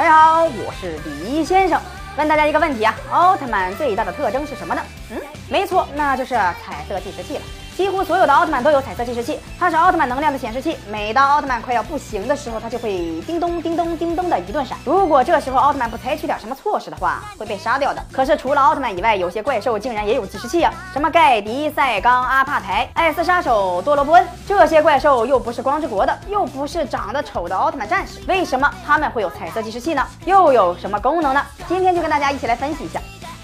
大家好，我是李先生。问大家一个问题啊，奥特曼最大的特征是什么呢？嗯，没错，那就是彩色计时器了。几乎所有的奥特曼都有彩色计时器，它是奥特曼能量的显示器。每当奥特曼快要不行的时候，它就会叮咚叮咚叮咚的一顿闪。如果这时候奥特曼不采取点什么措施的话，会被杀掉的。可是除了奥特曼以外，有些怪兽竟然也有计时器啊！什么盖迪、赛刚、阿帕台、艾斯杀手、多罗布恩，这些怪兽又不是光之国的，又不是长得丑的奥特曼战士，为什么他们会有彩色计时器呢？又有什么功能呢？今天就跟大家一起来分析一下。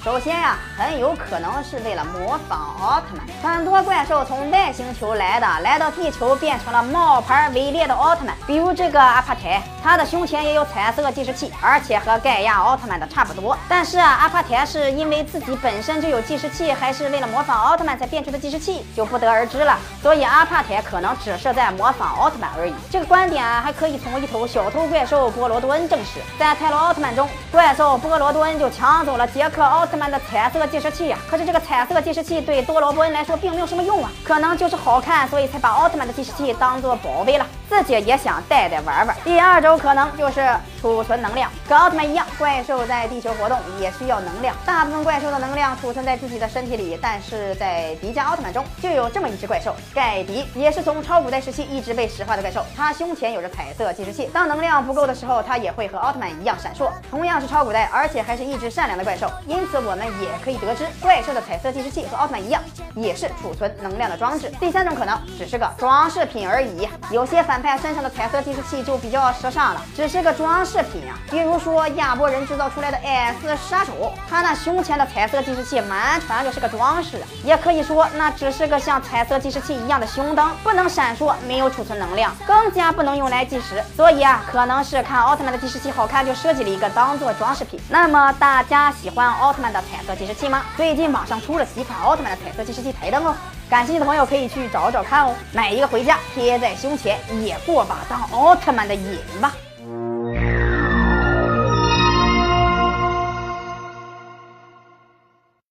首先呀，很有可能是为了模仿奥特曼。很多怪兽从外星球来的，来到地球变成了冒牌伪劣的奥特曼。比如这个阿帕台，他的胸前也有彩色计时器，而且和盖亚奥特曼的差不多。但是啊，阿帕台是因为自己本身就有计时器，还是为了模仿奥特曼才变出的计时器，就不得而知了。所以阿帕台可能只是在模仿奥特曼而已。这个观点还可以从一头小头怪兽波罗多恩证实。在泰罗奥特曼中，怪兽波罗多恩就抢走了杰克奥特。曼的彩色计时器呀，可是这个彩色计时器对多罗伯恩来说并没有什么用啊，可能就是好看，所以才把奥特曼的计时器当做宝贝了。自己也想带带玩玩。第二种可能就是储存能量，跟奥特曼一样，怪兽在地球活动也需要能量。大部分怪兽的能量储存在自己的身体里，但是在迪迦奥特曼中就有这么一只怪兽盖迪，也是从超古代时期一直被石化的怪兽。它胸前有着彩色计时器，当能量不够的时候，它也会和奥特曼一样闪烁。同样是超古代，而且还是一只善良的怪兽，因此我们也可以得知，怪兽的彩色计时器和奥特曼一样，也是储存能量的装置。第三种可能只是个装饰品而已，有些反。反派身上的彩色计时器就比较时尚了，只是个装饰饰品呀。比如说亚波人制造出来的 S 杀手，他那胸前的彩色计时器满传就是个装饰。也可以说，那只是个像彩色计时器一样的胸灯，不能闪烁，没有储存能量，更加不能用来计时。所以啊，可能是看奥特曼的计时器好看，就设计了一个当做装饰品。那么大家喜欢奥特曼的彩色计时器吗？最近网上出了几款奥特曼的彩色计时器台灯哦。感兴趣的朋友可以去找找看哦，买一个回家贴在胸前，也过把当奥特曼的瘾吧。